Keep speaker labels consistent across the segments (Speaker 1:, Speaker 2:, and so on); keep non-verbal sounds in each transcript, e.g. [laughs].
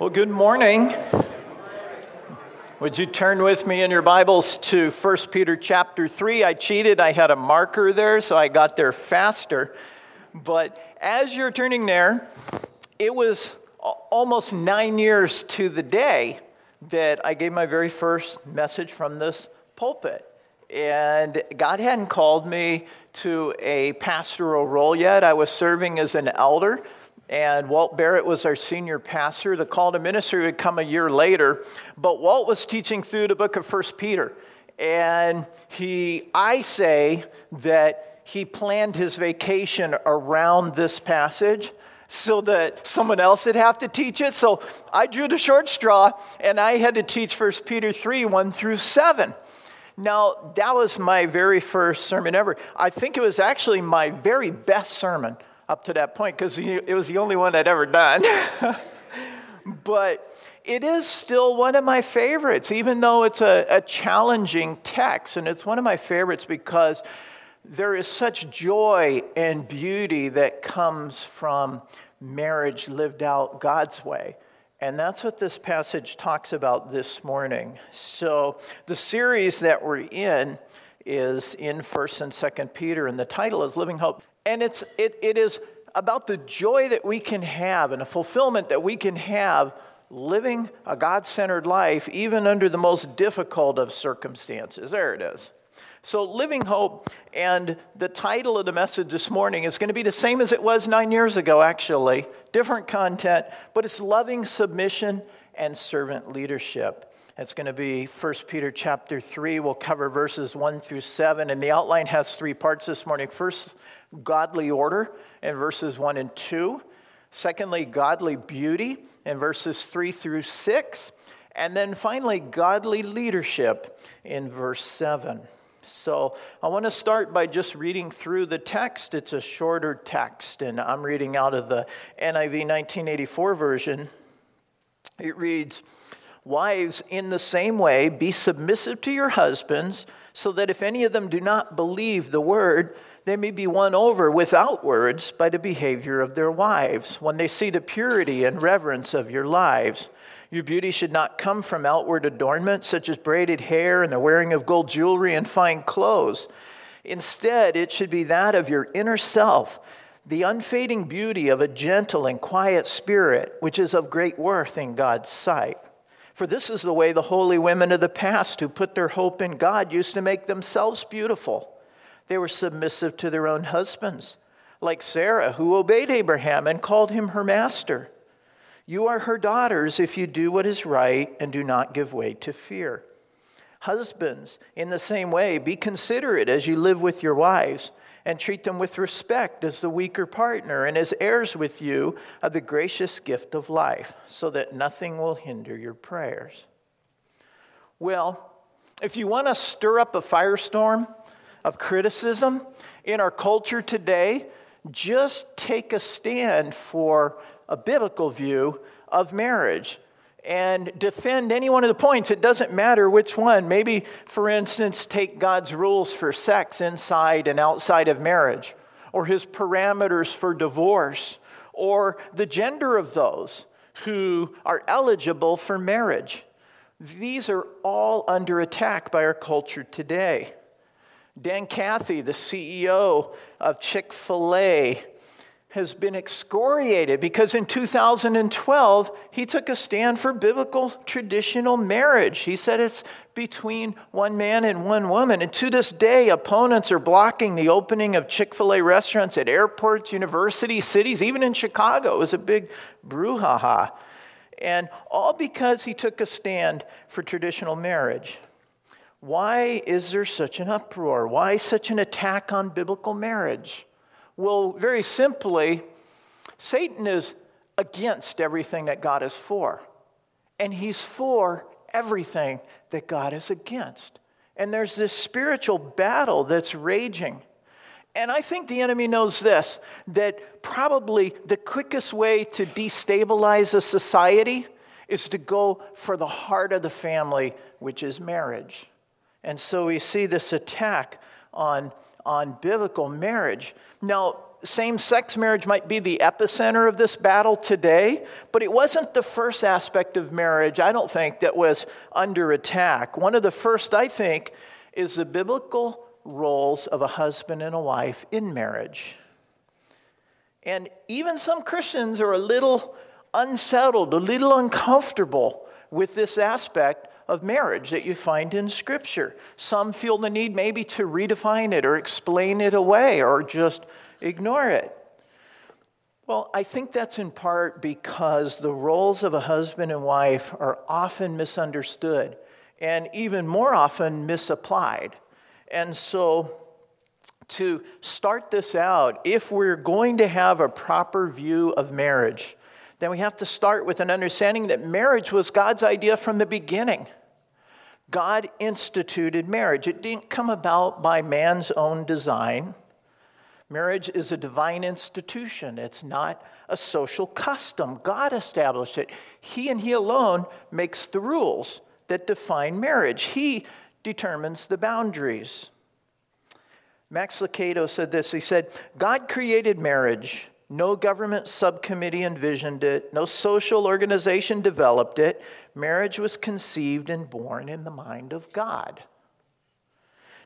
Speaker 1: Well, good morning. Would you turn with me in your Bibles to 1 Peter chapter 3? I cheated, I had a marker there, so I got there faster. But as you're turning there, it was almost nine years to the day that I gave my very first message from this pulpit. And God hadn't called me to a pastoral role yet. I was serving as an elder and Walt Barrett was our senior pastor. The call to ministry would come a year later, but Walt was teaching through the book of First Peter, and he, I say that he planned his vacation around this passage so that someone else would have to teach it. So I drew the short straw, and I had to teach First Peter 3 1 through 7. Now, that was my very first sermon ever. I think it was actually my very best sermon up to that point because it was the only one I'd ever done. [laughs] but it is still one of my favorites, even though it's a, a, challenging text. And it's one of my favorites because there is such joy and beauty that comes from marriage lived out God's way. And that's what this passage talks about this morning. So, the series that we're in is in 1st and 2nd Peter, and the title is Living Hope. And it's, it, it is about the joy that we can have and the fulfillment that we can have living a God centered life, even under the most difficult of circumstances. There it is. So, Living Hope, and the title of the message this morning is going to be the same as it was nine years ago, actually. Different content, but it's loving submission and servant leadership. It's going to be 1 Peter chapter 3. We'll cover verses 1 through 7, and the outline has three parts this morning. First, godly order in verses 1 and 2. Secondly, godly beauty in verses 3 through 6. And then finally, godly leadership in verse 7. So I want to start by just reading through the text. It's a shorter text, and I'm reading out of the NIV 1984 version. It reads Wives, in the same way, be submissive to your husbands, so that if any of them do not believe the word, they may be won over without words by the behavior of their wives when they see the purity and reverence of your lives. Your beauty should not come from outward adornment, such as braided hair and the wearing of gold jewelry and fine clothes. Instead, it should be that of your inner self, the unfading beauty of a gentle and quiet spirit, which is of great worth in God's sight. For this is the way the holy women of the past who put their hope in God used to make themselves beautiful. They were submissive to their own husbands, like Sarah, who obeyed Abraham and called him her master. You are her daughters if you do what is right and do not give way to fear. Husbands, in the same way, be considerate as you live with your wives and treat them with respect as the weaker partner and as heirs with you of the gracious gift of life, so that nothing will hinder your prayers. Well, if you want to stir up a firestorm, of criticism in our culture today, just take a stand for a biblical view of marriage and defend any one of the points. It doesn't matter which one. Maybe, for instance, take God's rules for sex inside and outside of marriage, or his parameters for divorce, or the gender of those who are eligible for marriage. These are all under attack by our culture today. Dan Cathy, the CEO of Chick fil A, has been excoriated because in 2012 he took a stand for biblical traditional marriage. He said it's between one man and one woman. And to this day, opponents are blocking the opening of Chick fil A restaurants at airports, universities, cities, even in Chicago. It was a big brouhaha. And all because he took a stand for traditional marriage. Why is there such an uproar? Why such an attack on biblical marriage? Well, very simply, Satan is against everything that God is for, and he's for everything that God is against. And there's this spiritual battle that's raging. And I think the enemy knows this that probably the quickest way to destabilize a society is to go for the heart of the family, which is marriage. And so we see this attack on, on biblical marriage. Now, same sex marriage might be the epicenter of this battle today, but it wasn't the first aspect of marriage, I don't think, that was under attack. One of the first, I think, is the biblical roles of a husband and a wife in marriage. And even some Christians are a little unsettled, a little uncomfortable with this aspect of marriage that you find in Scripture. Some feel the need maybe to redefine it or explain it away or just ignore it. Well, I think that's in part because the roles of a husband and wife are often misunderstood and even more often misapplied. And so, to start this out, if we're going to have a proper view of marriage, then we have to start with an understanding that marriage was God's idea from the beginning. God instituted marriage, it didn't come about by man's own design. Marriage is a divine institution, it's not a social custom. God established it. He and He alone makes the rules that define marriage, He determines the boundaries. Max Lucado said this He said, God created marriage. No government subcommittee envisioned it. No social organization developed it. Marriage was conceived and born in the mind of God.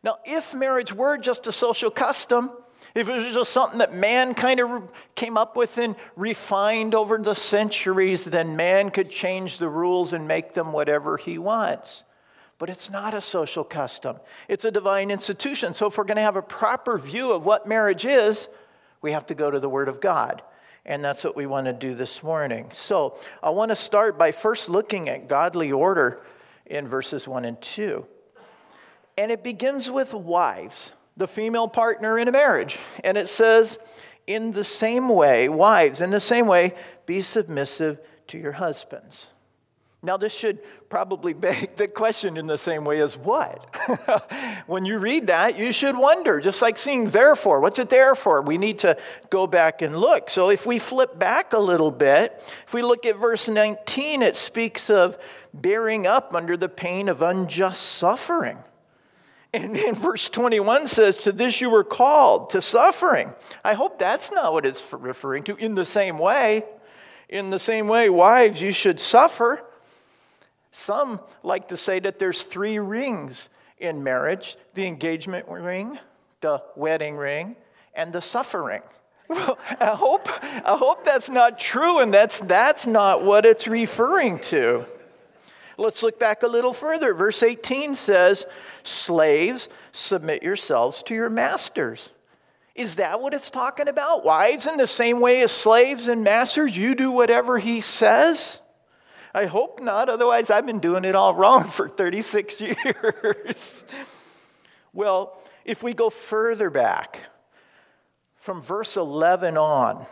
Speaker 1: Now, if marriage were just a social custom, if it was just something that man kind of came up with and refined over the centuries, then man could change the rules and make them whatever he wants. But it's not a social custom, it's a divine institution. So, if we're going to have a proper view of what marriage is, we have to go to the Word of God. And that's what we want to do this morning. So I want to start by first looking at godly order in verses 1 and 2. And it begins with wives, the female partner in a marriage. And it says, in the same way, wives, in the same way, be submissive to your husbands. Now, this should probably [laughs] beg the question in the same way as what? [laughs] when you read that, you should wonder, just like seeing therefore. What's it there for? We need to go back and look. So, if we flip back a little bit, if we look at verse 19, it speaks of bearing up under the pain of unjust suffering. And [laughs] in verse 21 says, To this you were called, to suffering. I hope that's not what it's referring to. In the same way, in the same way, wives, you should suffer. Some like to say that there's three rings in marriage the engagement ring, the wedding ring, and the suffering. [laughs] Well, I hope, I hope that's not true, and that's, that's not what it's referring to. Let's look back a little further. Verse 18 says, Slaves, submit yourselves to your masters. Is that what it's talking about? Wives, in the same way as slaves and masters, you do whatever he says? I hope not, otherwise, I've been doing it all wrong for 36 [laughs] years. well, if we go further back, from verse 11 on,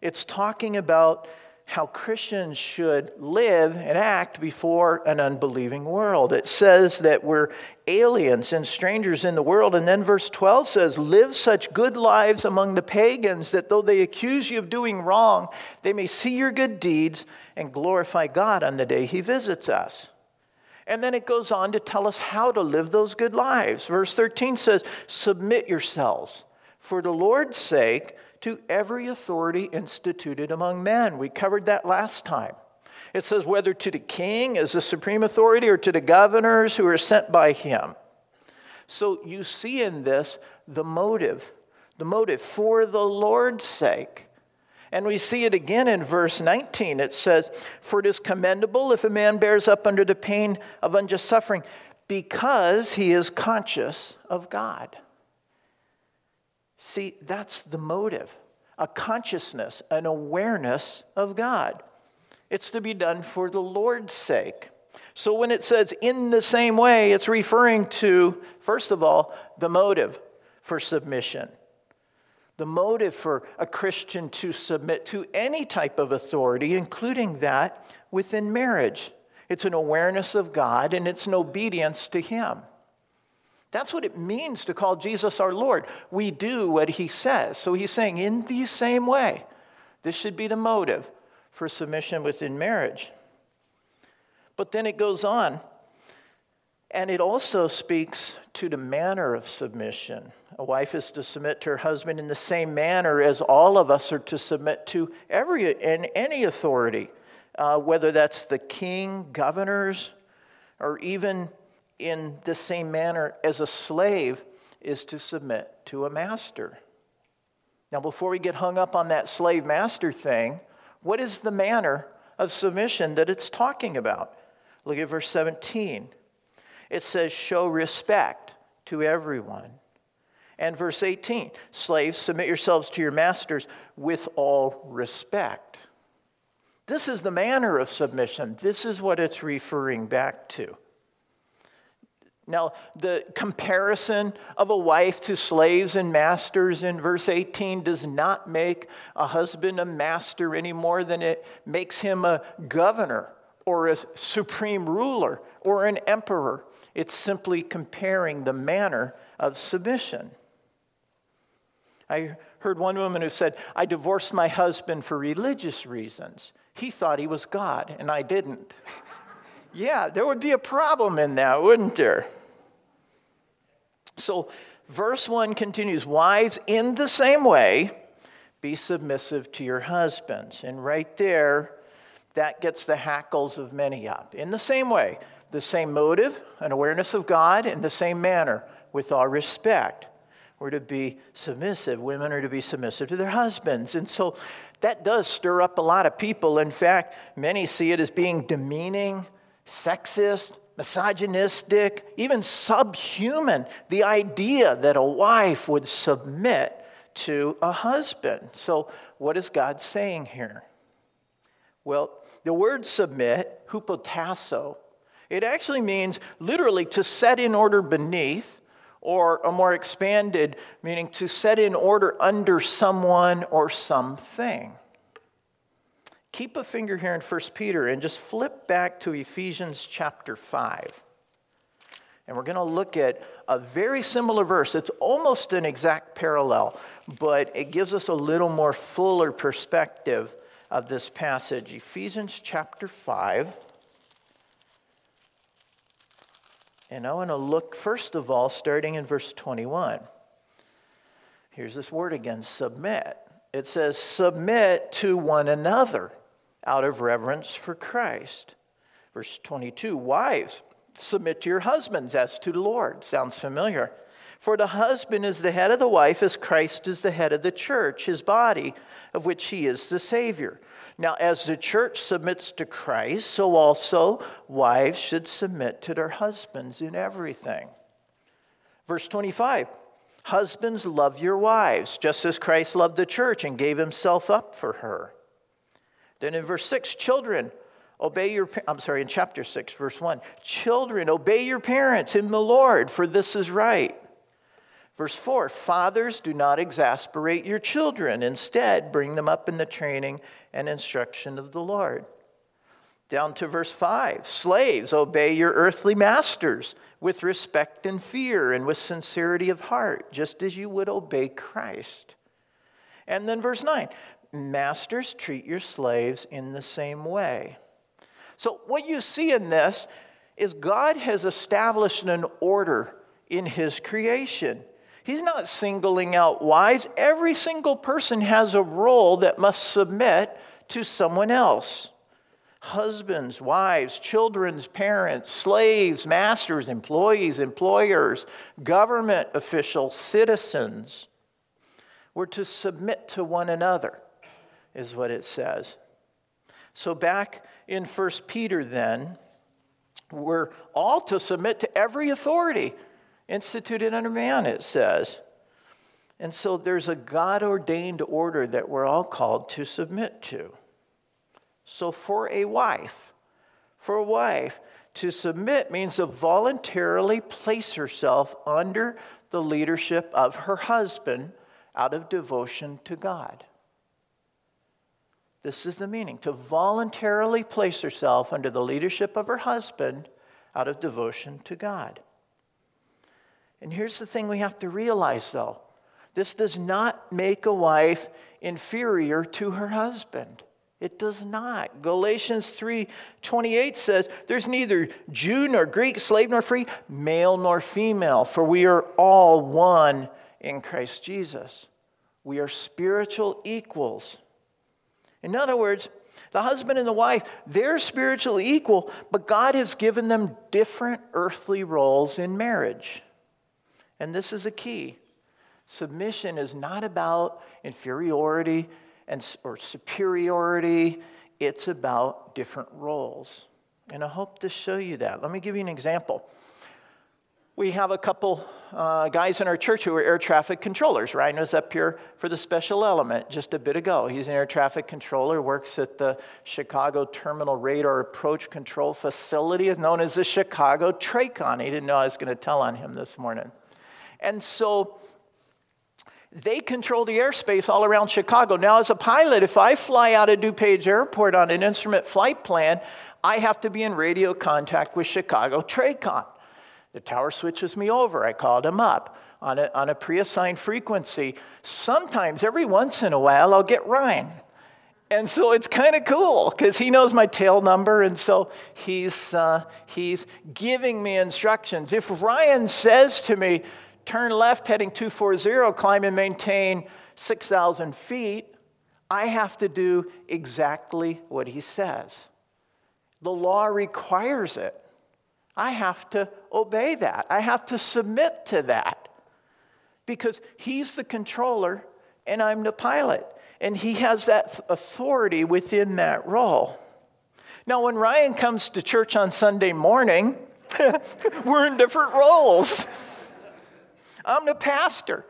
Speaker 1: it's talking about how Christians should live and act before an unbelieving world. It says that we're aliens and strangers in the world. And then verse 12 says, Live such good lives among the pagans that though they accuse you of doing wrong, they may see your good deeds and glorify God on the day He visits us. And then it goes on to tell us how to live those good lives. Verse 13 says, Submit yourselves for the Lord's sake to every authority instituted among men. We covered that last time. It says, whether to the king as the supreme authority or to the governors who are sent by him. So you see in this the motive, the motive for the Lord's sake. And we see it again in verse 19. It says, For it is commendable if a man bears up under the pain of unjust suffering because he is conscious of God. See, that's the motive a consciousness, an awareness of God. It's to be done for the Lord's sake. So when it says in the same way, it's referring to, first of all, the motive for submission. The motive for a Christian to submit to any type of authority, including that within marriage. It's an awareness of God and it's an obedience to Him. That's what it means to call Jesus our Lord. We do what he says. So he's saying, in the same way, this should be the motive for submission within marriage. But then it goes on And it also speaks to the manner of submission. A wife is to submit to her husband in the same manner as all of us are to submit to every and any authority, uh, whether that's the king, governors, or even in the same manner as a slave is to submit to a master. Now, before we get hung up on that slave master thing, what is the manner of submission that it's talking about? Look at verse 17 it says, show respect to everyone. And verse 18, slaves, submit yourselves to your masters with all respect. This is the manner of submission. This is what it's referring back to. Now, the comparison of a wife to slaves and masters in verse 18 does not make a husband a master any more than it makes him a governor or a supreme ruler or an emperor. It's simply comparing the manner of submission. I heard one woman who said, I divorced my husband for religious reasons. He thought he was God, and I didn't. [laughs] yeah, there would be a problem in that, wouldn't there? So, verse 1 continues Wives, in the same way, be submissive to your husbands. And right there, that gets the hackles of many up. In the same way, the same motive, an awareness of God, in the same manner, with all respect. We're to be submissive. Women are to be submissive to their husbands. And so that does stir up a lot of people. In fact, many see it as being demeaning, sexist, misogynistic, even subhuman. The idea that a wife would submit to a husband. So, what is God saying here? Well, the word submit, hupotasso, it actually means literally to set in order beneath, or a more expanded meaning to set in order under someone or something. Keep a finger here in 1 Peter and just flip back to Ephesians chapter 5. And we're going to look at a very similar verse. It's almost an exact parallel, but it gives us a little more fuller perspective of this passage. Ephesians chapter 5. And I want to look, first of all, starting in verse 21. Here's this word again submit. It says, submit to one another out of reverence for Christ. Verse 22 Wives, submit to your husbands as to the Lord. Sounds familiar. For the husband is the head of the wife, as Christ is the head of the church, his body, of which he is the Savior. Now, as the church submits to Christ, so also wives should submit to their husbands in everything. Verse 25 Husbands, love your wives, just as Christ loved the church and gave himself up for her. Then in verse 6, children, obey your I'm sorry, in chapter 6, verse 1, children, obey your parents in the Lord, for this is right. Verse 4 Fathers, do not exasperate your children. Instead, bring them up in the training and instruction of the Lord. Down to verse 5 Slaves, obey your earthly masters with respect and fear and with sincerity of heart, just as you would obey Christ. And then verse 9 Masters, treat your slaves in the same way. So, what you see in this is God has established an order in his creation. He's not singling out wives. Every single person has a role that must submit to someone else. Husbands, wives, children's parents, slaves, masters, employees, employers, government officials, citizens. We're to submit to one another, is what it says. So, back in 1 Peter, then, we're all to submit to every authority instituted under man, it says. And so there's a God ordained order that we're all called to submit to. So for a wife, for a wife, to submit means to voluntarily place herself under the leadership of her husband out of devotion to God. This is the meaning to voluntarily place herself under the leadership of her husband out of devotion to God. And here's the thing we have to realize though this does not make a wife inferior to her husband. It does not. Galatians 3:28 says, "There's neither Jew nor Greek, slave nor free, male nor female, for we are all one in Christ Jesus. We are spiritual equals." In other words, the husband and the wife, they're spiritually equal, but God has given them different earthly roles in marriage. And this is a key. Submission is not about inferiority and, or superiority, it's about different roles. And I hope to show you that. Let me give you an example. We have a couple uh, guys in our church who are air traffic controllers. Ryan was up here for the special element just a bit ago. He's an air traffic controller, works at the Chicago Terminal Radar Approach Control Facility, known as the Chicago TRACON. He didn't know I was going to tell on him this morning. And so they control the airspace all around Chicago. Now, as a pilot, if I fly out of DuPage Airport on an instrument flight plan, I have to be in radio contact with Chicago TRACON. The tower switches me over. I called him up on a, on a pre assigned frequency. Sometimes, every once in a while, I'll get Ryan. And so it's kind of cool because he knows my tail number, and so he's, uh, he's giving me instructions. If Ryan says to me, turn left heading 240, climb and maintain 6,000 feet, I have to do exactly what he says. The law requires it. I have to obey that. I have to submit to that because he's the controller and I'm the pilot. And he has that authority within that role. Now, when Ryan comes to church on Sunday morning, [laughs] we're in different roles. I'm the pastor,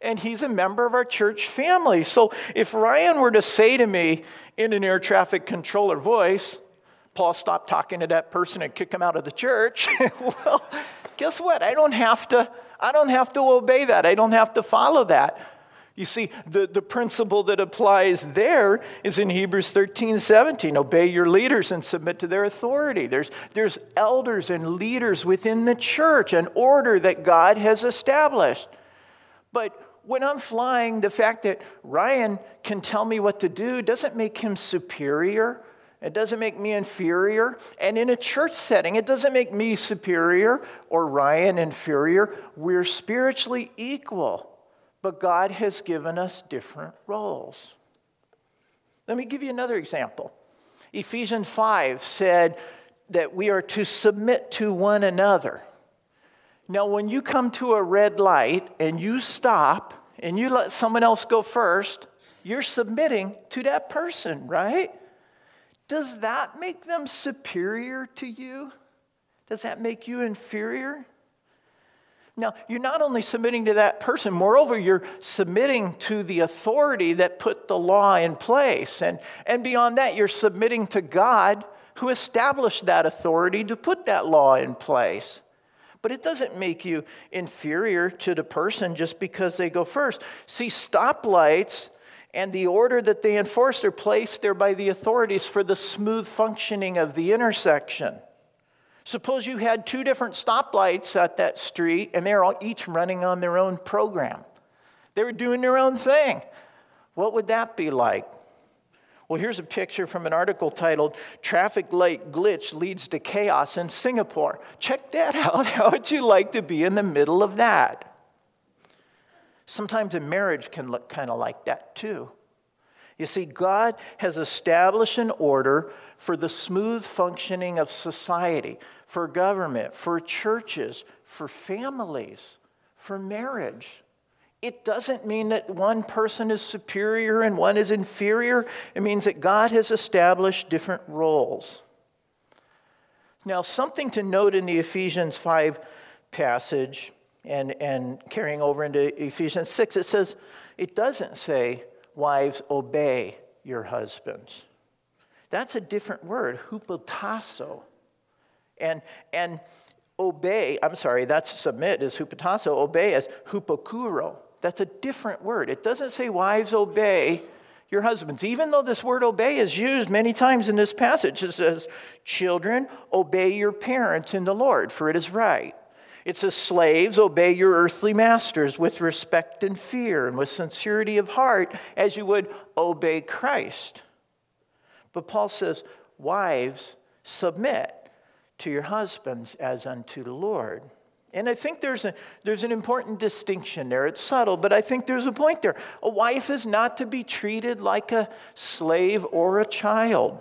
Speaker 1: and he's a member of our church family. So if Ryan were to say to me in an air traffic controller voice, Paul, stop talking to that person and kick him out of the church. [laughs] well, guess what? I don't have to, I don't have to obey that. I don't have to follow that. You see, the, the principle that applies there is in Hebrews 13, 17. Obey your leaders and submit to their authority. There's, there's elders and leaders within the church, an order that God has established. But when I'm flying, the fact that Ryan can tell me what to do doesn't make him superior. It doesn't make me inferior. And in a church setting, it doesn't make me superior or Ryan inferior. We're spiritually equal but God has given us different roles. Let me give you another example. Ephesians 5 said that we are to submit to one another. Now, when you come to a red light and you stop and you let someone else go first, you're submitting to that person, right? Does that make them superior to you? Does that make you inferior? Now, you're not only submitting to that person, moreover, you're submitting to the authority that put the law in place. And, and beyond that, you're submitting to God who established that authority to put that law in place. But it doesn't make you inferior to the person just because they go first. See, stoplights and the order that they enforce are placed there by the authorities for the smooth functioning of the intersection. Suppose you had two different stoplights at that street and they're all each running on their own program. They were doing their own thing. What would that be like? Well, here's a picture from an article titled Traffic Light Glitch Leads to Chaos in Singapore. Check that [laughs] out. How would you like to be in the middle of that? Sometimes a marriage can look kind of like that too. You see, God has established an order for the smooth functioning of society, for government, for churches, for families, for marriage. It doesn't mean that one person is superior and one is inferior. It means that God has established different roles. Now, something to note in the Ephesians 5 passage and, and carrying over into Ephesians 6, it says, it doesn't say, wives, obey your husbands. That's a different word, hupotasso. And, and obey, I'm sorry, that's submit is hupotasso, obey as hupakouo. That's a different word. It doesn't say wives obey your husbands, even though this word obey is used many times in this passage. It says, Children, obey your parents in the Lord, for it is right. It says, Slaves, obey your earthly masters with respect and fear and with sincerity of heart, as you would obey Christ. But Paul says, Wives, submit to your husbands as unto the Lord. And I think there's, a, there's an important distinction there. It's subtle, but I think there's a point there. A wife is not to be treated like a slave or a child,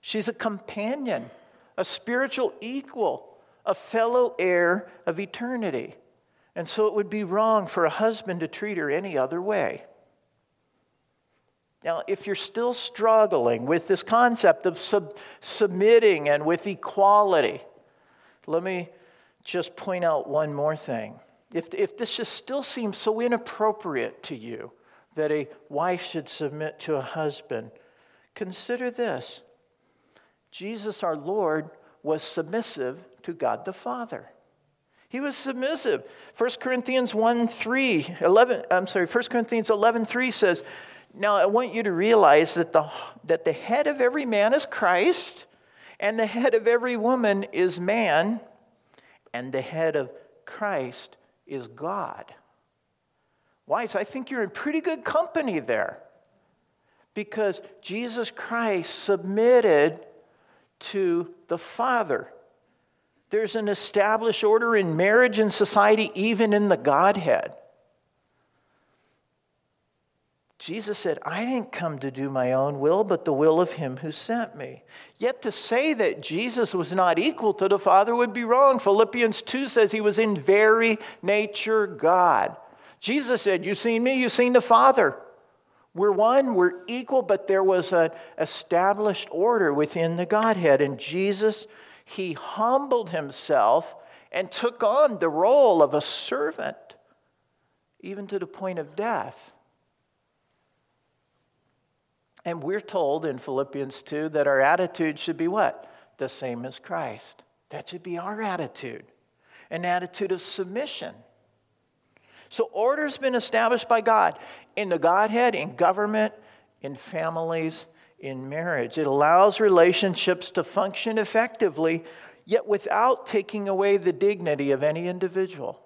Speaker 1: she's a companion, a spiritual equal, a fellow heir of eternity. And so it would be wrong for a husband to treat her any other way. Now, if you're still struggling with this concept of sub- submitting and with equality, let me just point out one more thing. If, if this just still seems so inappropriate to you that a wife should submit to a husband, consider this Jesus, our Lord, was submissive to God the Father. He was submissive. 1 Corinthians 1 3, 11, I'm sorry, 1 Corinthians 11 3 says, Now I want you to realize that the, that the head of every man is Christ, and the head of every woman is man, and the head of Christ is God. Wives, I think you're in pretty good company there because Jesus Christ submitted to the Father. There's an established order in marriage and society, even in the Godhead. Jesus said, I didn't come to do my own will, but the will of him who sent me. Yet to say that Jesus was not equal to the Father would be wrong. Philippians 2 says he was in very nature God. Jesus said, You've seen me, you've seen the Father. We're one, we're equal, but there was an established order within the Godhead. And Jesus, he humbled himself and took on the role of a servant, even to the point of death. And we're told in Philippians 2 that our attitude should be what? The same as Christ. That should be our attitude an attitude of submission. So, order's been established by God in the Godhead, in government, in families, in marriage. It allows relationships to function effectively, yet without taking away the dignity of any individual.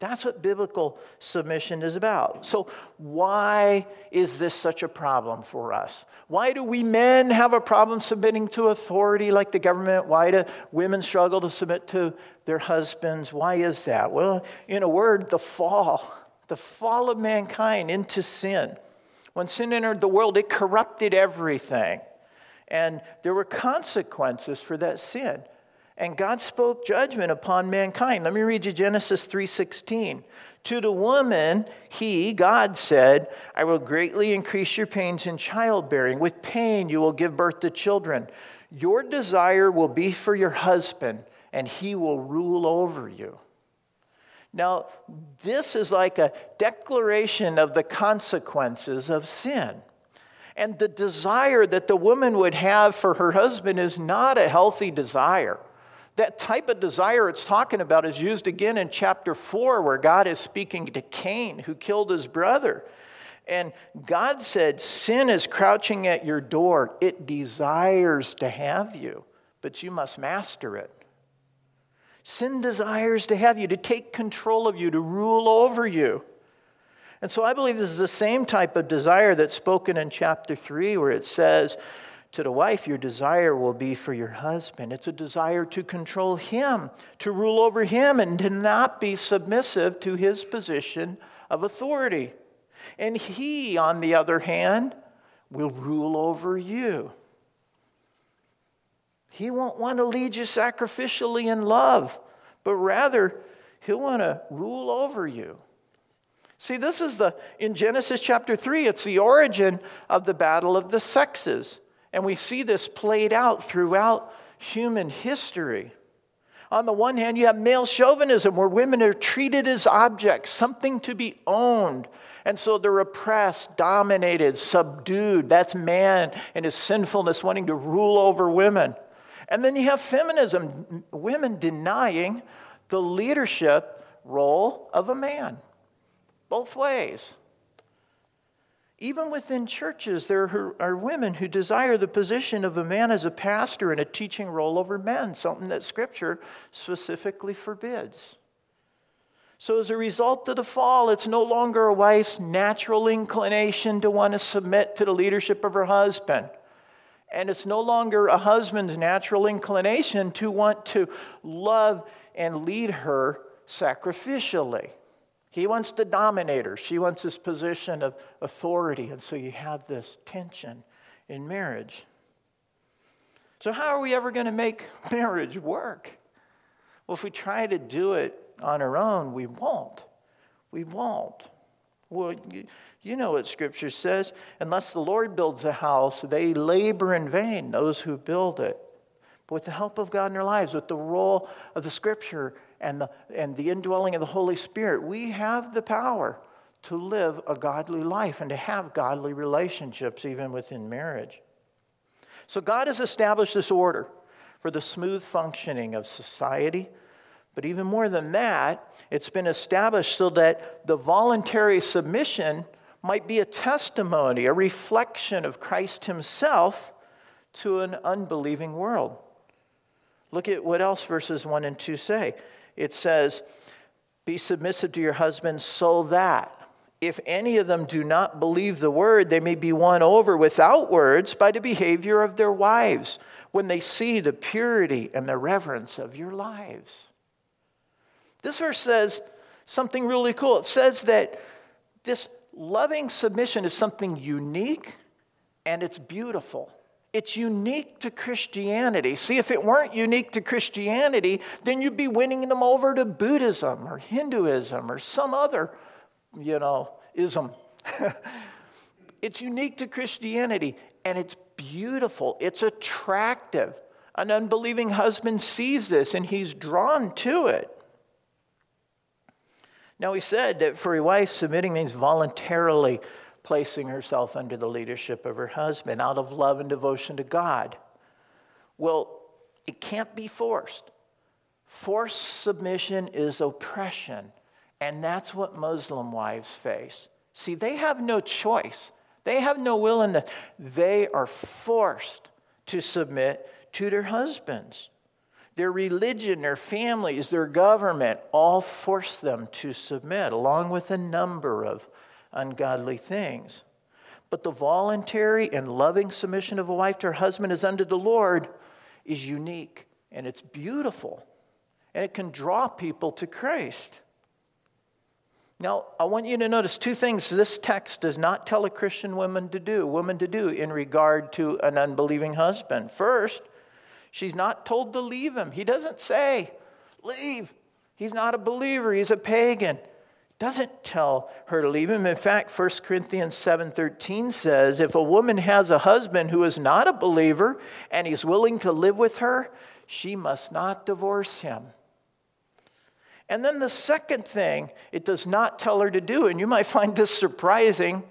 Speaker 1: That's what biblical submission is about. So, why is this such a problem for us? Why do we men have a problem submitting to authority like the government? Why do women struggle to submit to their husbands? Why is that? Well, in a word, the fall, the fall of mankind into sin. When sin entered the world, it corrupted everything. And there were consequences for that sin and God spoke judgment upon mankind. Let me read you Genesis 3:16. To the woman, he, God said, I will greatly increase your pains in childbearing. With pain you will give birth to children. Your desire will be for your husband, and he will rule over you. Now, this is like a declaration of the consequences of sin. And the desire that the woman would have for her husband is not a healthy desire. That type of desire it's talking about is used again in chapter 4, where God is speaking to Cain, who killed his brother. And God said, Sin is crouching at your door. It desires to have you, but you must master it. Sin desires to have you, to take control of you, to rule over you. And so I believe this is the same type of desire that's spoken in chapter 3, where it says, to the wife, your desire will be for your husband. It's a desire to control him, to rule over him, and to not be submissive to his position of authority. And he, on the other hand, will rule over you. He won't want to lead you sacrificially in love, but rather, he'll want to rule over you. See, this is the, in Genesis chapter 3, it's the origin of the battle of the sexes. And we see this played out throughout human history. On the one hand, you have male chauvinism where women are treated as objects, something to be owned. And so they're oppressed, dominated, subdued. That's man and his sinfulness wanting to rule over women. And then you have feminism, women denying the leadership role of a man. Both ways. Even within churches, there are women who desire the position of a man as a pastor in a teaching role over men, something that Scripture specifically forbids. So, as a result of the fall, it's no longer a wife's natural inclination to want to submit to the leadership of her husband. And it's no longer a husband's natural inclination to want to love and lead her sacrificially. He wants to dominate her. She wants this position of authority. And so you have this tension in marriage. So, how are we ever going to make [laughs] marriage work? Well, if we try to do it on our own, we won't. We won't. Well, you, know what Scripture says. Unless the Lord builds a house, they labor in vain, those who build it. But with the help of God in our lives, with the role of the Scripture and the, and the indwelling of the Holy Spirit, we have the power to live a godly life and to have godly relationships, even within marriage. So, God has established this order for the smooth functioning of society but even more than that, it's been established so that the voluntary submission might be a testimony, a reflection of Christ Himself to an unbelieving world. Look at what else verses 1 and 2 say. It says, Be submissive to your husbands so that if any of them do not believe the word, they may be won over without words by the behavior of their wives when they see the purity and the reverence of your lives. This verse says something really cool. It says that this loving submission is something unique and it's beautiful. It's unique to Christianity. See, if it weren't unique to Christianity, then you'd be winning them over to Buddhism or Hinduism or some other, you know, ism. [laughs] it's unique to Christianity and it's beautiful. It's attractive. An unbelieving husband sees this and he's drawn to it. Now, we said that for a wife, submitting means voluntarily placing herself under the leadership of her husband out of love and devotion to God. Well, it can't be forced. Forced submission is oppression, and that's what Muslim wives face. See, they have no choice, they have no will in that. They are forced to submit to their husbands. Their religion, their families, their government all force them to submit, along with a number of ungodly things. But the voluntary and loving submission of a wife to her husband as unto the Lord is unique and it's beautiful and it can draw people to Christ. Now, I want you to notice two things this text does not tell a Christian woman to do, woman to do in regard to an unbelieving husband. First, She's not told to leave him. He doesn't say, Leave. He's not a believer, he's a pagan. Doesn't tell her to leave him. In fact, 1 Corinthians 7:13 says, if a woman has a husband who is not a believer and he's willing to live with her, she must not divorce him. And then the second thing it does not tell her to do, and you might find this surprising,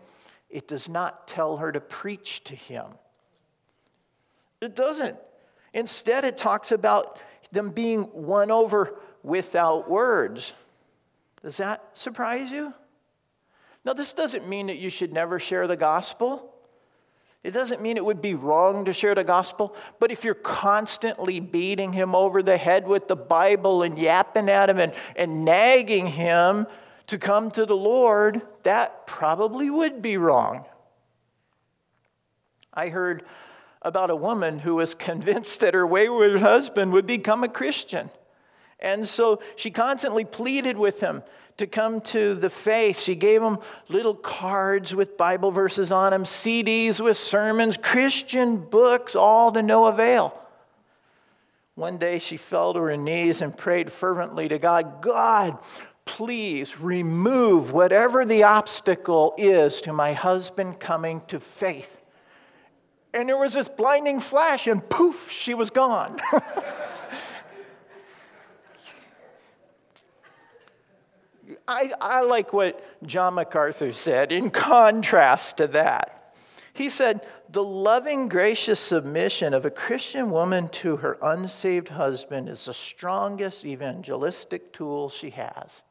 Speaker 1: it does not tell her to preach to him. It doesn't. Instead, it talks about them being won over without words. Does that surprise you? Now, this doesn't mean that you should never share the gospel. It doesn't mean it would be wrong to share the gospel, but if you're constantly beating him over the head with the Bible and yapping at him and, and nagging him to come to the Lord, that probably would be wrong. I heard about a woman who was convinced that her wayward husband would become a Christian. And so she constantly pleaded with him to come to the faith. She gave him little cards with Bible verses on them, CDs with sermons, Christian books, all to no avail. One day she fell to her knees and prayed fervently to God God, please remove whatever the obstacle is to my husband coming to faith and there was this blinding flash, and poof, she was gone. [laughs] I, I like what John MacArthur said in contrast to that. He said, The loving, gracious submission of a Christian woman to her unsaved husband is the strongest evangelistic tool she has.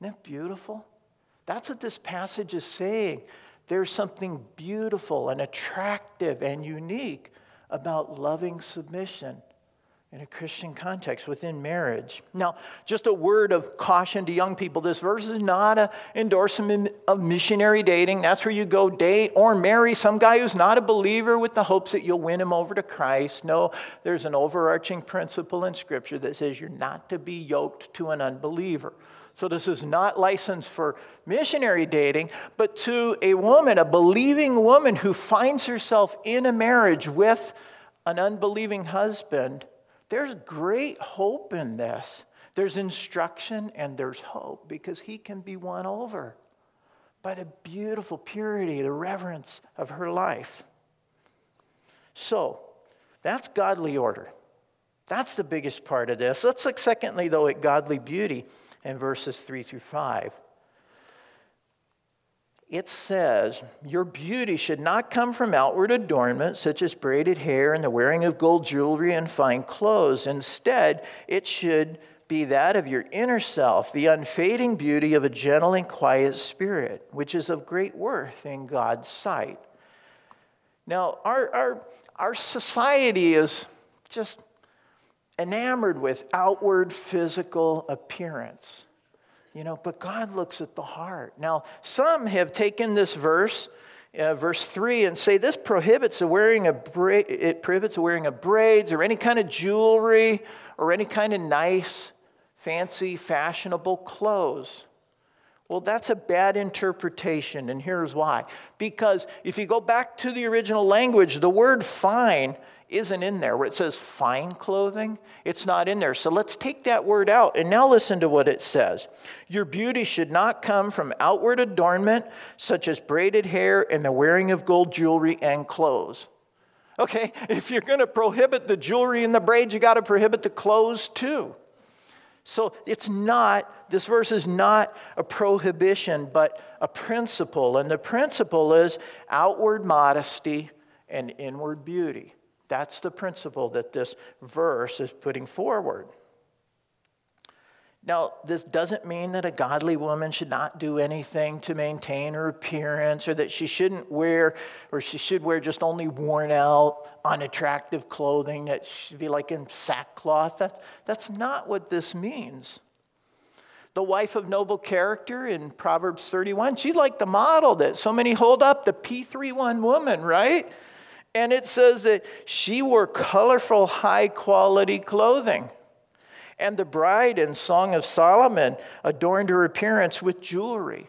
Speaker 1: Isn't that beautiful? That's what this passage is saying. There's something beautiful and attractive and unique about loving submission in a Christian context within marriage. Now, just a word of caution to young people this verse is not an endorsement of missionary dating. That's where you go date or marry some guy who's not a believer with the hopes that you'll win him over to Christ. No, there's an overarching principle in Scripture that says you're not to be yoked to an unbeliever. So, this is not licensed for missionary dating, but to a woman, a believing woman who finds herself in a marriage with an unbelieving husband there's great hope in this. There's instruction and there's hope because he can be won over by the beautiful purity, the reverence of her life. So, that's godly order. That's the biggest part of this. Let's look, secondly, though, at godly beauty in verses 3 through 5 it says, Your beauty should not come from outward adornment, such as braided hair and the wearing of gold jewelry and fine clothes. Instead, it should be that of your inner self, the unfading beauty of a gentle and quiet spirit, which is of great worth in God's sight. Now, our, our, our society is just enamored with outward physical appearance. You know, but God looks at the heart. Now, some have taken this verse, uh, verse 3, and say this prohibits the wearing of bra- it prohibits the wearing of braids or any kind of jewelry or any kind of nice, fancy, fashionable clothes. Well, that's a bad interpretation, and here's why. Because if you go back to the original language, the word fine isn't in there. Where it says fine clothing, it's not in there. So let's take that word out. And now listen to what it says Your beauty should not come from outward adornment, such as braided hair and the wearing of gold jewelry and clothes. Okay, [laughs] if you're going to prohibit the jewelry and the braids, you got to prohibit the clothes too. So it's not, this verse is not a prohibition, but a principle. And the principle is outward modesty and inward beauty. That's the principle that this verse is putting forward. Now, this doesn't mean that a godly woman should not do anything to maintain her appearance or that she shouldn't wear or she should wear just only worn out, unattractive clothing that should be like in sackcloth. That, that's not what this means. The wife of noble character in Proverbs 31, she's like the model that so many hold up, the P31 woman, right? And it says that she wore colorful, high quality clothing. And the bride in Song of Solomon adorned her appearance with jewelry.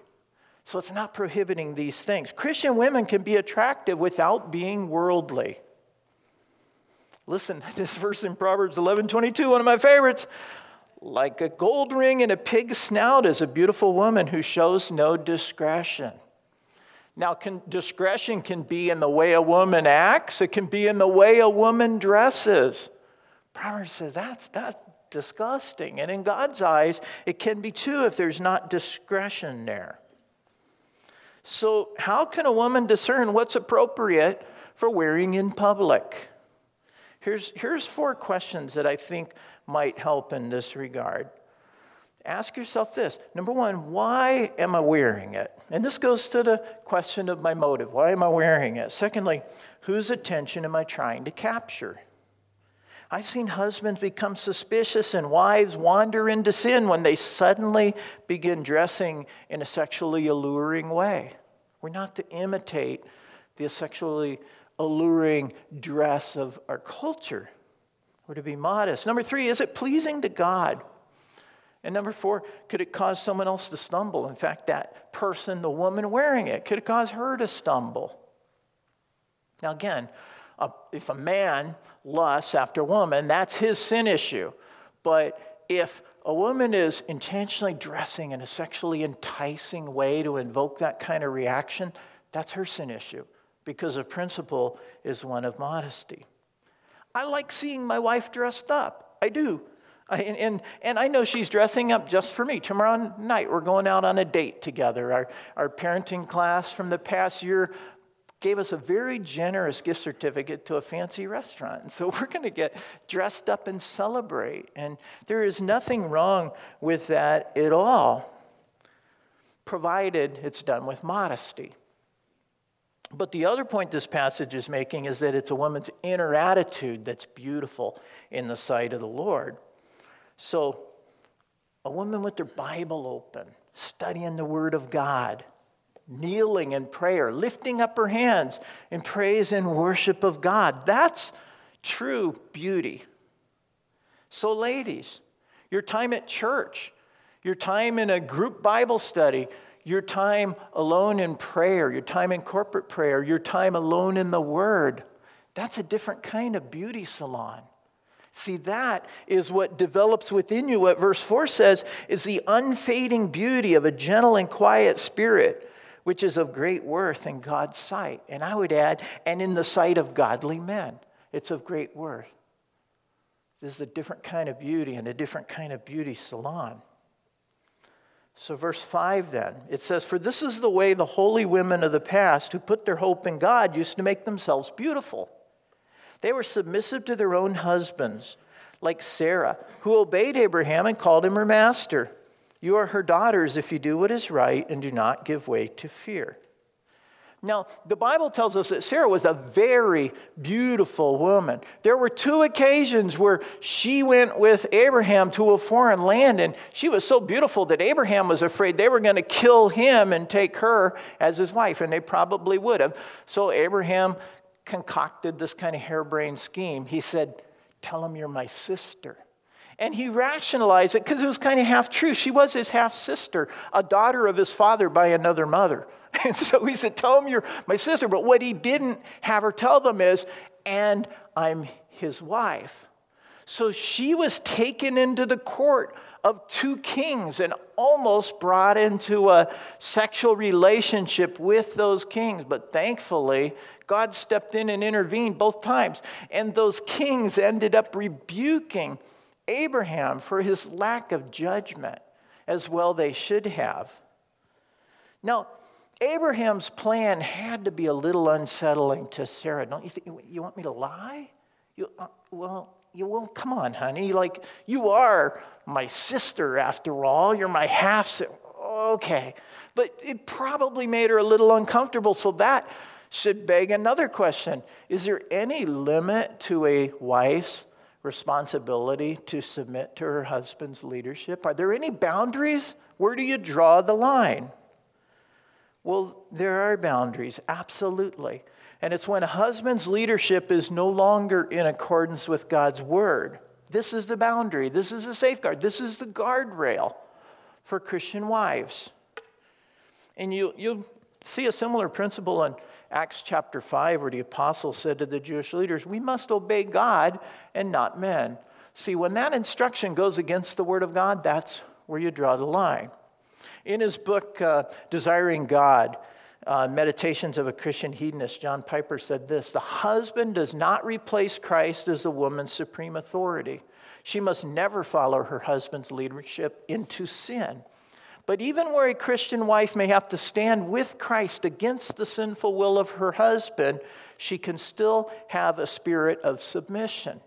Speaker 1: So it's not prohibiting these things. Christian women can be attractive without being worldly. Listen, to [laughs] this verse in Proverbs 11 22, one of my favorites. Like a gold ring in a pig's snout is a beautiful woman who shows no discretion. Now, can, discretion can be in the way a woman acts, it can be in the way a woman dresses. Proverbs says that's, that's disgusting. And in God's eyes, it can be too if there's not discretion there. So, how can a woman discern what's appropriate for wearing in public? Here's, here's four questions that I think might help in this regard ask yourself this number one, why am I wearing it? And this goes to the question of my motive. Why am I wearing it? Secondly, whose attention am I trying to capture? I've seen husbands become suspicious and wives wander into sin when they suddenly begin dressing in a sexually alluring way. We're not to imitate the sexually alluring dress of our culture. We're to be modest. Number three, is it pleasing to God? And number four, could it cause someone else to stumble? In fact, that person, the woman wearing it, could it cause her to stumble? Now, again, if a man lusts after a woman, that's his sin issue. But if a woman is intentionally dressing in a sexually enticing way to invoke that kind of reaction, that's her sin issue because the principle is one of modesty. I like seeing my wife dressed up. I do. And, and, and, I know she's dressing up just for me. Tomorrow night, we're going out on a date together. Our, our parenting class from the past year gave us a very generous gift certificate to a fancy restaurant. And so [laughs] we're going to get dressed up and celebrate. And there is nothing wrong with that at all, provided it's done with modesty. But the other point this passage is making is that it's a woman's inner attitude that's beautiful in the sight of the Lord. So, a woman with her Bible open, studying the Word of God, kneeling in prayer, lifting up her hands in praise and worship of God. That's true beauty. So, ladies, your time at church, your time in a group Bible study, your time alone in prayer, your time in corporate prayer, your time alone in the Word, that's a different kind of beauty salon. See, that is what develops within you. What verse 4 says is the unfading beauty of a gentle and quiet spirit which is of great worth in God's sight. And I would add, and in the sight of godly men, it's of great worth. This is a different kind of beauty and a different kind of beauty salon. So, verse 5 then, it says, For this is the way the holy women of the past who put their hope in God used to make themselves beautiful. They were submissive to their own husbands, like Sarah, who obeyed Abraham and called him her master. You are her daughters if you do what is right and do not give way to fear. Now, the Bible tells us that Sarah was a very beautiful woman. There were two occasions where she went with Abraham to a foreign land, and she was so beautiful that Abraham was afraid they were going to kill him and take her as his wife, and they probably would have. So Abraham concocted this kind of harebrained scheme. He said, Tell him you're my sister. And he rationalized it because it was kind of half true. She was his half sister, a daughter of his father by another mother. [laughs] And so he said, Tell him you're my sister. But what he didn't have her tell them is, And I'm his wife. So she was taken into the court of two kings and almost brought into a sexual relationship with those kings. But thankfully, God stepped in and intervened both times. And those kings ended up rebuking Abraham for his lack of judgment, as well they should have. Now, Abraham's plan had to be a little unsettling to Sarah. Don't you think? You want me to lie? You, uh, well, you, well, come on, honey. Like, you are my sister after all. You're my half sister. Okay. But it probably made her a little uncomfortable. So that should beg another question Is there any limit to a wife's responsibility to submit to her husband's leadership? Are there any boundaries? Where do you draw the line? Well, there are boundaries, absolutely. And it's when a husband's leadership is no longer in accordance with God's word. This is the boundary. This is the safeguard. This is the guardrail for Christian wives. And you, you'll see a similar principle in Acts chapter 5, where the apostle said to the Jewish leaders, We must obey God and not men. See, when that instruction goes against the word of God, that's where you draw the line. In his book, uh, Desiring God, uh, Meditations of a Christian Hedonist, John Piper said this The husband does not replace Christ as the woman's supreme authority. She must never follow her husband's leadership into sin. But even where a Christian wife may have to stand with Christ against the sinful will of her husband, she can still have a spirit of submission.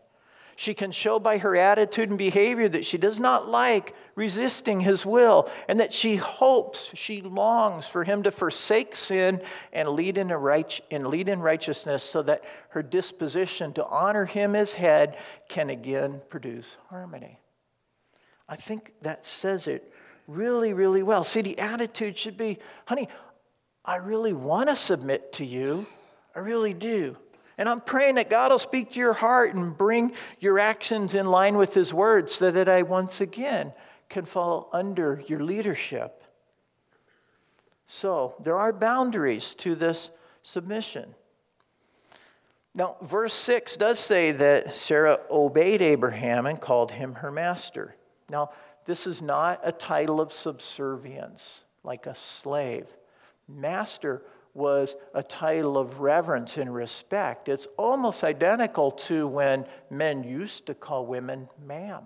Speaker 1: She can show by her attitude and behavior that she does not like resisting his will and that she hopes, she longs for him to forsake sin and lead in, right, and lead in righteousness so that her disposition to honor him as head can again produce harmony. I think that says it really, really well. See, the attitude should be, honey, I really want to submit to you. I really do. And I'm praying that God will speak to your heart and bring your actions in line with His word so that I once again can fall under your leadership. So, there are boundaries to this submission. Now, verse 6 does say that Sarah obeyed Abraham and called him her master. Now, this is not a title of subservience like a slave. Master was a title of reverence and respect. It's almost identical to when men used to call women ma'am,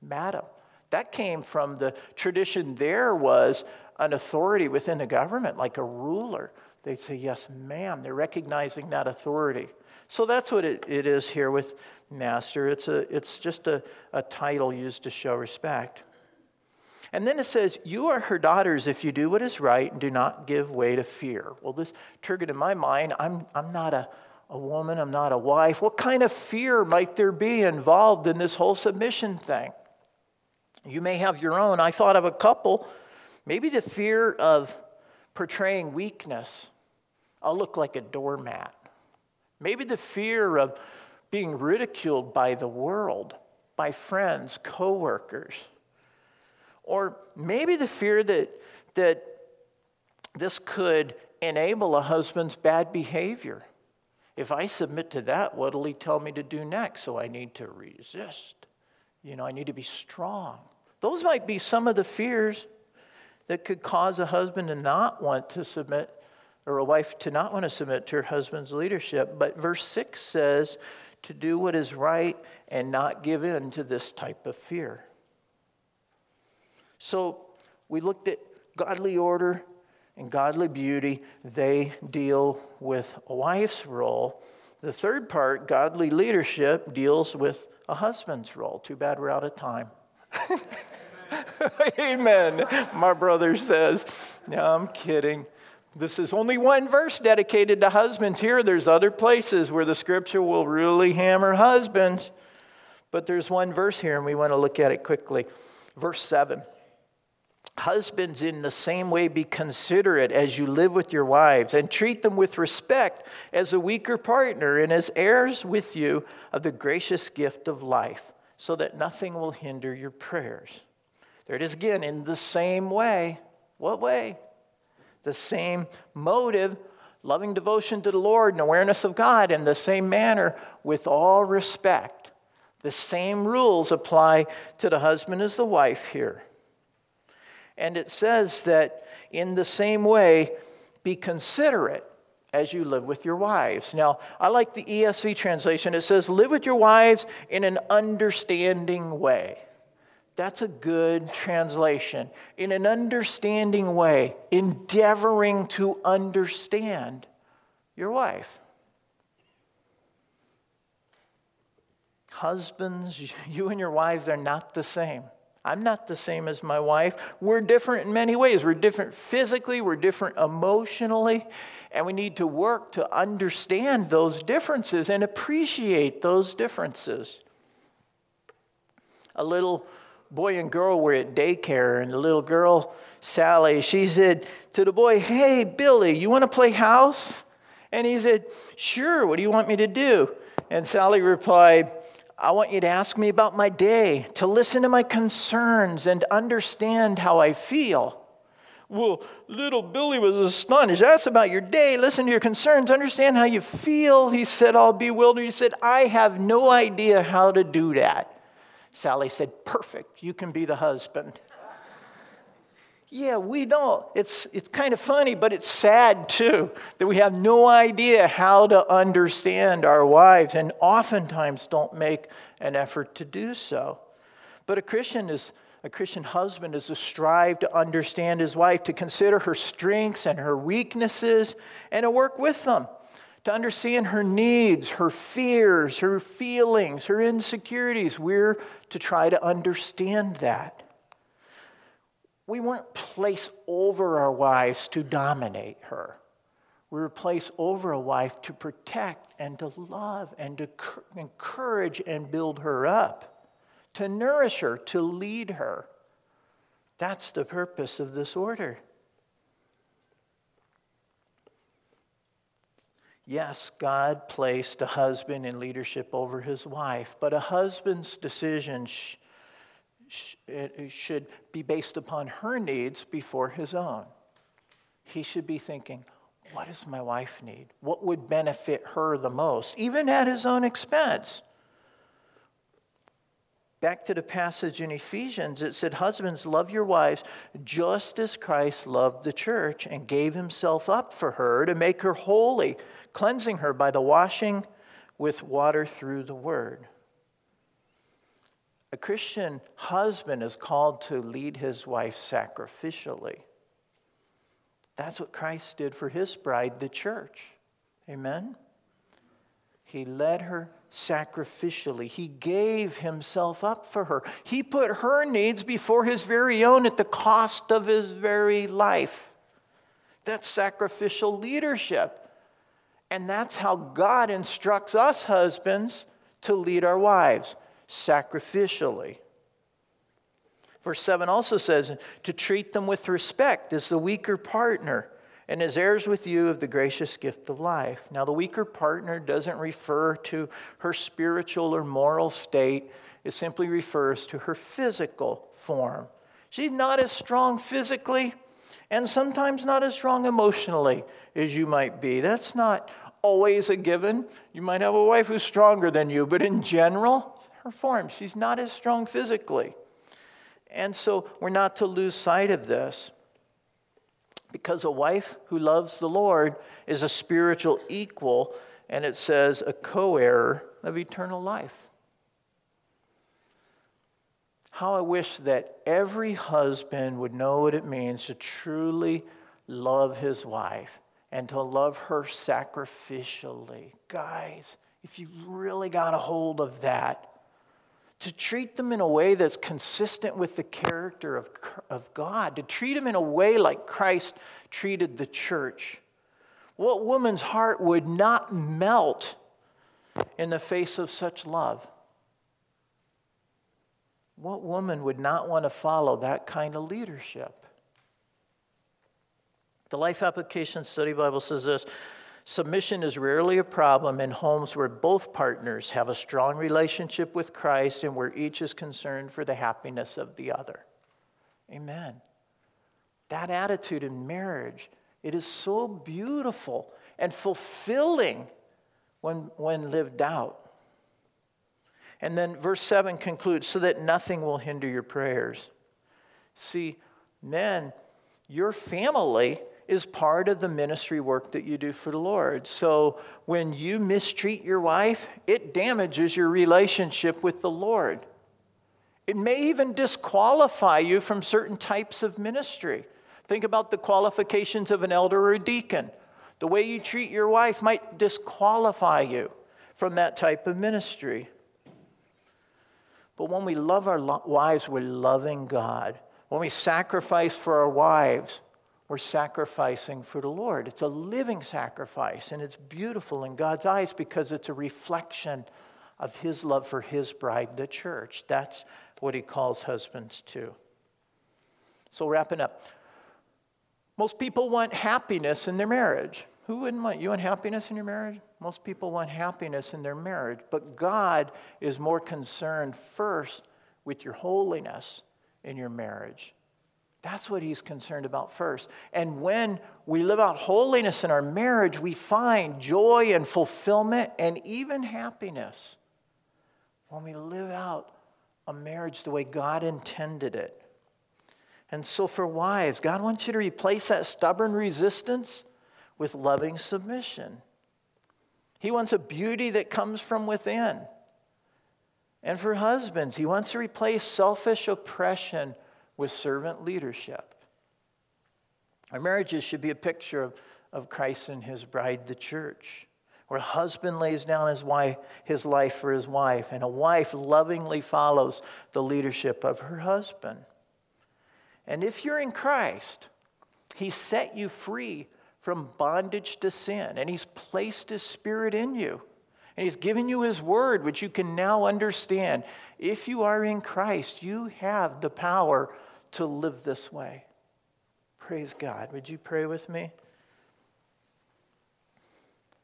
Speaker 1: madam. That came from the tradition there was an authority within the government, like a ruler. They'd say, Yes, ma'am. They're recognizing that authority. So that's what it, it is here with master. It's, a, it's just a, a title used to show respect. And then it says, You are her daughters if you do what is right and do not give way to fear. Well, this triggered in my mind I'm, I'm not a, a woman, I'm not a wife. What kind of fear might there be involved in this whole submission thing? You may have your own. I thought of a couple. Maybe the fear of portraying weakness. I'll look like a doormat. Maybe the fear of being ridiculed by the world, by friends, coworkers. Or maybe the fear that, that this could enable a husband's bad behavior. If I submit to that, what will he tell me to do next? So I need to resist. You know, I need to be strong. Those might be some of the fears that could cause a husband to not want to submit or a wife to not want to submit to her husband's leadership. But verse 6 says to do what is right and not give in to this type of fear. So we looked at godly order and godly beauty. They deal with a wife's role. The third part, godly leadership, deals with a husband's role. Too bad we're out of time. [laughs] Amen. My brother says, No, I'm kidding. This is only one verse dedicated to husbands here. There's other places where the scripture will really hammer husbands. But there's one verse here, and we want to look at it quickly. Verse 7. Husbands, in the same way, be considerate as you live with your wives and treat them with respect as a weaker partner and as heirs with you of the gracious gift of life, so that nothing will hinder your prayers. There it is again, in the same way. What way? The same motive, loving devotion to the Lord and awareness of God in the same manner, with all respect. The same rules apply to the husband as the wife here. And it says that in the same way, be considerate as you live with your wives. Now, I like the ESV translation. It says, live with your wives in an understanding way. That's a good translation. In an understanding way, endeavoring to understand your wife. Husbands, [laughs] you and your wives are not the same. I'm not the same as my wife. We're different in many ways. We're different physically, we're different emotionally, and we need to work to understand those differences and appreciate those differences. A little boy and girl were at daycare, and the little girl, Sally, she said to the boy, Hey, Billy, you want to play house? And he said, Sure, what do you want me to do? And Sally replied, I want you to ask me about my day, to listen to my concerns and understand how I feel. Well, little Billy was astonished. Ask about your day, listen to your concerns, understand how you feel. He said, all bewildered. He said, I have no idea how to do that. Sally said, Perfect, you can be the husband. Yeah, we don't. It's, it's kind of funny, but it's sad too that we have no idea how to understand our wives and oftentimes don't make an effort to do so. But a Christian is a Christian husband is to strive to understand his wife, to consider her strengths and her weaknesses, and to work with them, to understand her needs, her fears, her feelings, her insecurities. We're to try to understand that. We weren't placed over our wives to dominate her. We were placed over a wife to protect and to love and to encourage and build her up, to nourish her, to lead her. That's the purpose of this order. Yes, God placed a husband in leadership over his wife, but a husband's decision should be based upon her needs before his own. He should be thinking, what does my wife need? What would benefit her the most, even at his own expense? Back to the passage in Ephesians, it said, Husbands, love your wives just as Christ loved the church and gave himself up for her to make her holy, cleansing her by the washing with water through the word. A Christian husband is called to lead his wife sacrificially. That's what Christ did for his bride, the church. Amen? He led her sacrificially. He gave himself up for her. He put her needs before his very own at the cost of his very life. That's sacrificial leadership. And that's how God instructs us husbands to lead our wives sacrificially. Verse 7 also says to treat them with respect as the weaker partner and as heirs with you of the gracious gift of life. Now, the weaker partner doesn't refer to her spiritual or moral state, it simply refers to her physical form. She's not as strong physically and sometimes not as strong emotionally as you might be. That's not always a given. You might have a wife who's stronger than you, but in general, her form, she's not as strong physically. And so we're not to lose sight of this. Because a wife who loves the Lord is a spiritual equal, and it says a co heir of eternal life. How I wish that every husband would know what it means to truly love his wife and to love her sacrificially. Guys, if you really got a hold of that, to treat them in a way that's consistent with the character of, of God, to treat them in a way like Christ treated the church. What woman's heart would not melt in the face of such love? What woman would not want to follow that kind of leadership? The Life Application Study Bible says this Submission is rarely a problem in homes where both partners have a strong relationship with Christ and where each is concerned for the happiness of the other. Amen. That attitude in marriage, it is so beautiful and fulfilling when, when lived out. And then verse 7 concludes so that nothing will hinder your prayers. See, men, your family is part of the ministry work that you do for the Lord. So when you mistreat your wife, it damages your relationship with the Lord. It may even disqualify you from certain types of ministry. Think about the qualifications of an elder or a deacon. The way you treat your wife might disqualify you from that type of ministry. But when we love our wives, we're loving God. When we sacrifice for our wives, we're sacrificing for the Lord. It's a living sacrifice, and it's beautiful in God's eyes because it's a reflection of His love for His bride, the church. That's what He calls husbands to. So, wrapping up, most people want happiness in their marriage. Who wouldn't want? You want happiness in your marriage? Most people want happiness in their marriage, but God is more concerned first with your holiness in your marriage that's what he's concerned about first. And when we live out holiness in our marriage, we find joy and fulfillment and even happiness. When we live out a marriage the way God intended it. And so, for wives, God wants you to replace that stubborn resistance with loving submission. He wants a beauty that comes from within. And for husbands, He wants to replace selfish oppression with servant leadership. Our marriages should be a picture of, of Christ and his bride, the church, where a husband lays down his, wife, his life for his wife, and a wife lovingly follows the leadership of her husband. And if you're in Christ, he set you free from bondage to sin, and he's placed his spirit in you. And he's given you his word, which you can now understand. If you are in Christ, you have the power to live this way. Praise God. Would you pray with me?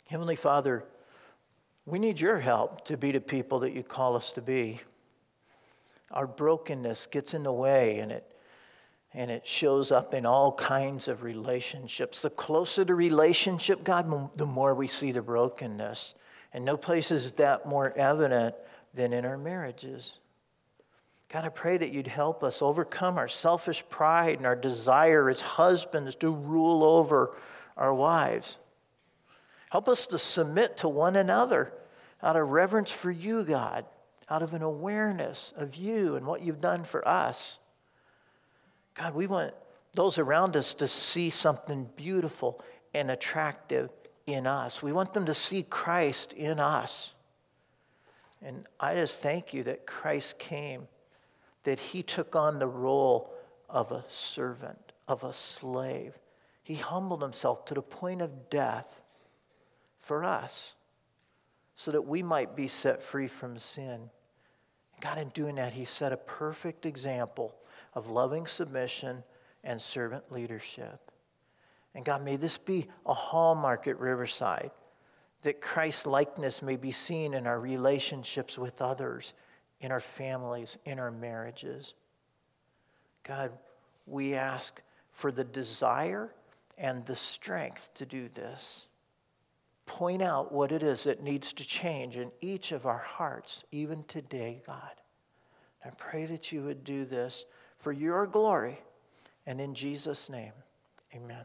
Speaker 1: Heavenly Father, we need your help to be the people that you call us to be. Our brokenness gets in the way and it and it shows up in all kinds of relationships. The closer the relationship, God, the more we see the brokenness. And no place is that more evident than in our marriages. God, I pray that you'd help us overcome our selfish pride and our desire as husbands to rule over our wives. Help us to submit to one another out of reverence for you, God, out of an awareness of you and what you've done for us. God, we want those around us to see something beautiful and attractive in us. We want them to see Christ in us. And I just thank you that Christ came, that he took on the role of a servant, of a slave. He humbled himself to the point of death for us so that we might be set free from sin. God, in doing that, he set a perfect example of loving submission and servant leadership. And God, may this be a hallmark at Riverside that Christ's likeness may be seen in our relationships with others, in our families, in our marriages. God, we ask for the desire and the strength to do this. Point out what it is that needs to change in each of our hearts, even today, God. I pray that you would do this for your glory and in Jesus' name. Amen.